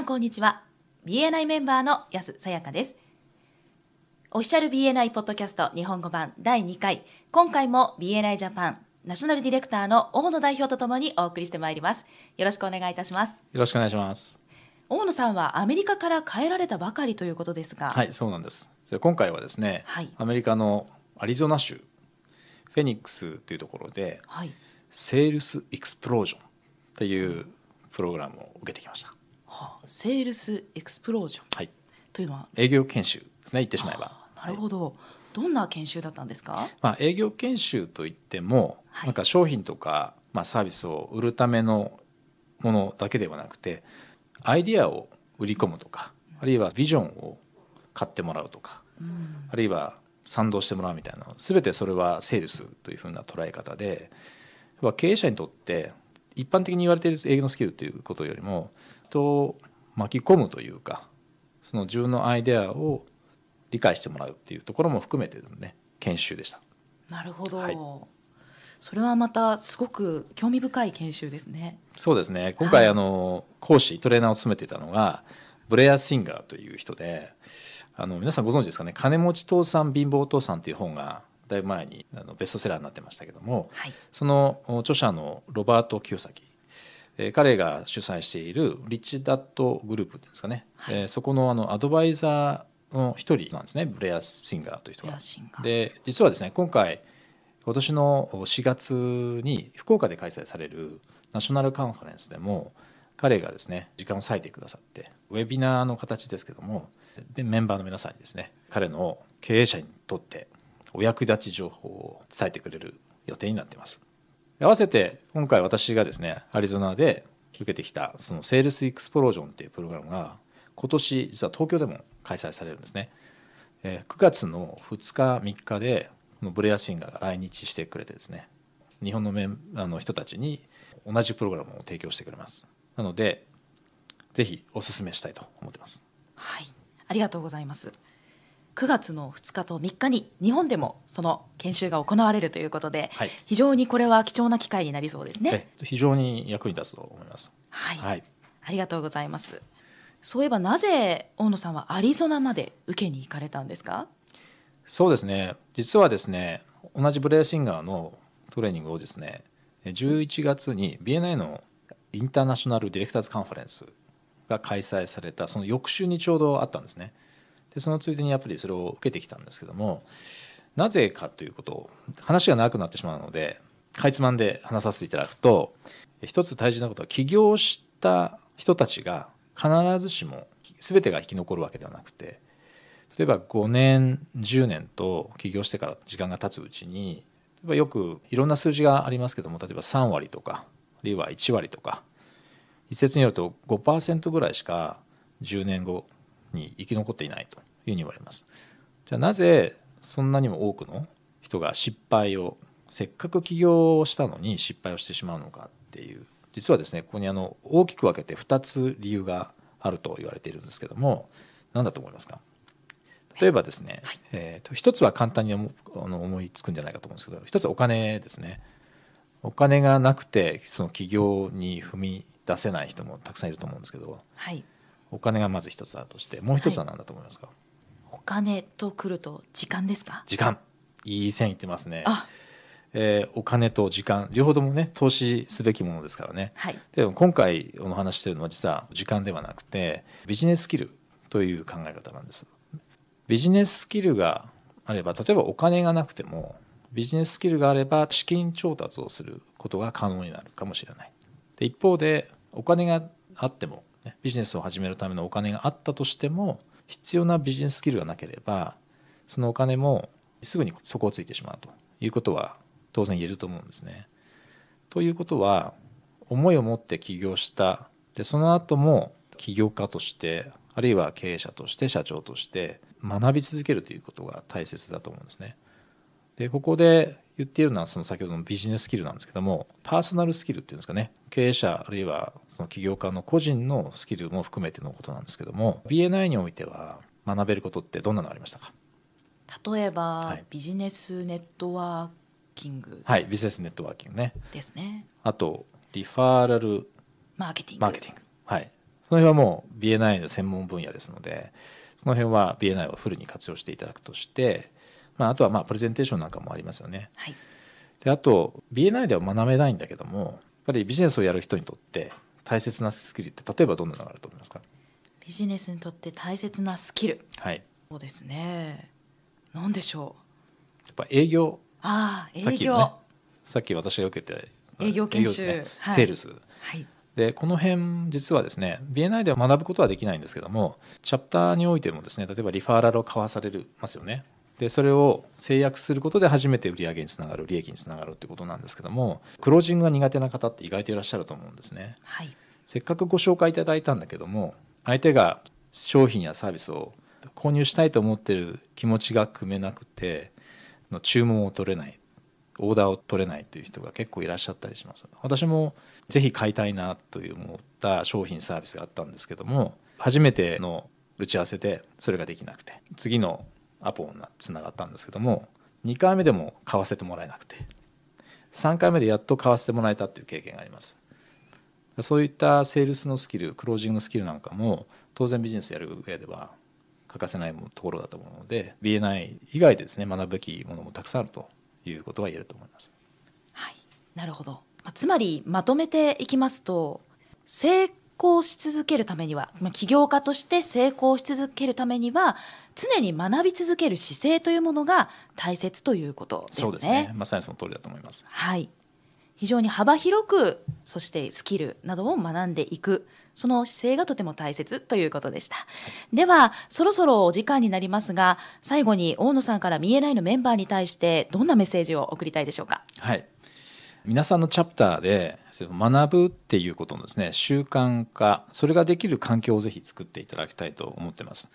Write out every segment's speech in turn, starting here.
さんこんにちは。BNI メンバーの安さやかです。オフィシャル BNI ポッドキャスト日本語版第2回。今回も BNI ジャパンナショナルディレクターの大野代表とともにお送りしてまいります。よろしくお願いいたします。よろしくお願いします。大野さんはアメリカから帰られたばかりということですが。はいそうなんです。今回はですね、はい。アメリカのアリゾナ州フェニックスというところではい。セールスエクスプロージョンというプログラムを受けてきました。はあセールスエクスプロージョンはい。というのは？営業研修ですね言ってしまえば。なるほど、どんな研修だったんですか？まあ、営業研修といっても、はい。なんか商品とか、まあ、サービスを売るためのものだけではなくてアイディアを売り込むとかあるいはビジョンを買ってもらうとか、あるいは賛同してもらうみたいな全てそれはセールスというふうな捉え方で経営者にとって一般的に言われている営業のスキルということよりも人を巻き込むというかその自分のアイデアを理解してもらうっていうところも含めてですね研修でした。なるほど、はい。それはまたすごく興味深い研修ですね。そうですね。今回、はい。あの講師トレーナーを務めていたのがブレア・シンガーという人であの皆さんご存知ですかね「金持ち父さん貧乏父さん」という本がだいぶ前にあのベストセラーになってましたけどもはい。そのお著者のロバート・キヨサキえー彼が主催しているリッチダットグループっていうんですかね、はい。えーそこのあのアドバイザーの一人なんですね。ブレア・シンガーという人が。で実はですね今回今年の4月に福岡で開催されるナショナルカンファレンスでも彼がですね時間を割いてくださってウェビナーの形ですけどもでメンバーの皆さんにですね彼の経営者にとってお役立ち情報を伝えてくれる予定になっています。合わせて今回私がですねアリゾナで受けてきたそのセールスエクスプロージョンっていうプログラムが今年実は東京でも開催されるんですね。9月の2日3日でこのブレアシンガーが来日してくれてですね日本のメあの人たちに同じプログラムを提供してくれます。なのでぜひお勧めしたいと思ってます。はい。ありがとうございます。9月の2日と3日に日本でもその研修が行われるということで、はい。非常にこれは貴重な機会になりそうですね。え非常に役に立つと思います。はい、はい。ありがとうございます。そういえばなぜ大野さんはアリゾナまで受けに行かれたんですか？そうですね。実はですね同じブレアシンガーのトレーニングをですね11月に BNI のインターナショナルディレクターズカンファレンスが開催されたその翌週にちょうどあったんですねでそのついでにやっぱりそれを受けてきたんですけどもなぜかということを話が長くなってしまうのでかいつまんで話させていただくと一つ大事なことは起業した人たちが必ずしも全てが生き残るわけではなくて例えば5年10年と起業してから時間が経つうちに例えばよくいろんな数字がありますけども例えば3割とかあるいは1割とか一説によると5%ぐらいしか10年後に生き残っていないというふうに言われます。じゃあなぜそんなにも多くの人が失敗をせっかく起業をしたのに失敗をしてしまうのかっていう実はですねここにあの大きく分けて2つ理由があると言われているんですけども何だと思いますか？例えばですね、はい。えーと一つは簡単に思あの思いつくんじゃないかと思うんですけど一つはお金ですね。お金がなくてその起業に踏み出せない人もたくさんいると思うんですけどはいお金がまず一つあるとしてもう一つは何だと思いますか、お金と来ると時間ですか？時間。いい線いってますね、あ。えーお金と時間。両方ともね投資すべきものですからね。はい。でも今回お話ししてるのは実は時間ではなくてビジネススキルという考え方なんです。ビジネススキルがあれば例えばお金がなくてもビジネススキルがあれば資金調達をすることが可能になるかもしれない。で一方でお金があってもねビジネスを始めるためのお金があったとしても必要なビジネススキルがなければそのお金もすぐに底をついてしまうということは当然言えると思うんですね。ということは思いを持って起業したでその後も起業家としてあるいは経営者として社長として学び続けるということが大切だと思うんですね。でここで言っているのはその先ほどのビジネススキルなんですけどもパーソナルスキルっていうんですかね。経営者あるいはその起業家の個人のスキルも含めてのことなんですけども BNI においては学べることってどんなのありましたか？例えば、はい。ビジネスネットワーキング。はいビジネスネットワーキングね。ですね、あとリファーラルマーケティング。マーケティング。はい。その辺はもう BNI の専門分野ですのでその辺は BNI をフルに活用していただくとして、まあ、あとはまあプレゼンテーションなんかもありますよね。はい。であと BNI では学べないんだけどもやっぱりビジネスをやる人にとって大切なスキルって例えばどんなのがあると思いますか？ビジネスにとって大切なスキル。はい。そうですね。何でしょう？やっぱ営業。ああ営業、さっきのねさっき私が受けて営業研修。ですね。はい。セールス。はい。でこの辺実はですね BNI では学ぶことはできないんですけどもチャプターにおいてもですね例えばリファーラルを交わされますよねでそれを制約することで初めて売上につながる利益につながるってことなんですけどもクロージングが苦手な方って意外といらっしゃると思うんですね。はい。せっかくご紹介いただいたんだけども相手が商品やサービスを購入したいと思ってる気持ちが組めなくての注文を取れないオーダーを取れないという人が結構いらっしゃったりします。私もぜひ買いたいなという思った商品サービスがあったんですけども初めての打ち合わせでそれができなくて次のアポにつながったんですけども2回目でも買わせてもらえなくて3回目でやっと買わせてもらえたっていう経験がありますそういったセールスのスキルクロージングのスキルなんかも当然ビジネスやる上では欠かせないところだと思うので BNI 以外でですね学ぶべきものもたくさんあるということは言えると思います。はい、なるほど。まあつまりまとめていきますと成功し続けるためには、まあ、起業家として成功し続けるためには常に学び続ける姿勢というものが大切ということですね。そうですねまさにその通りだと思います。はい。非常に幅広くそしてスキルなどを学んでいくその姿勢がとても大切ということでした、ではそろそろお時間になりますが最後に大野さんから BNI のメンバーに対してどんなメッセージを送りたいでしょうか？はい、皆さんのチャプターで学ぶっていうことのですね習慣化それができる環境をぜひ作っていただきたいと思ってます。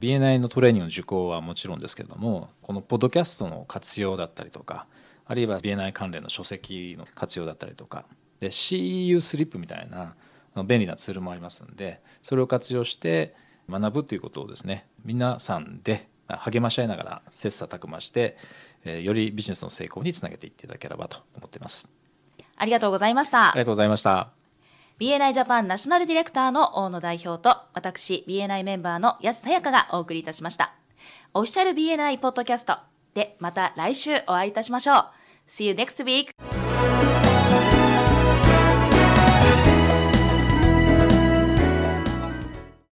BNI のトレーニングの受講はもちろんですけれどもこのポッドキャストの活用だったりとかあるいは BNI 関連の書籍の活用だったりとかで CEU スリップみたいな便利なツールもありますのでそれを活用して学ぶということをですね皆さんで励まし合いながら切磋琢磨してえーよりビジネスの成功につなげていっていただければと思っています。ありがとうございましたありがとうございました。BNI ジャパンナショナルディレクターの大野代表と私 BNI メンバーの安さやかがお送りいたしましたオフィシャル BNI ポッドキャストでまた来週お会いいたしましょう See you next week!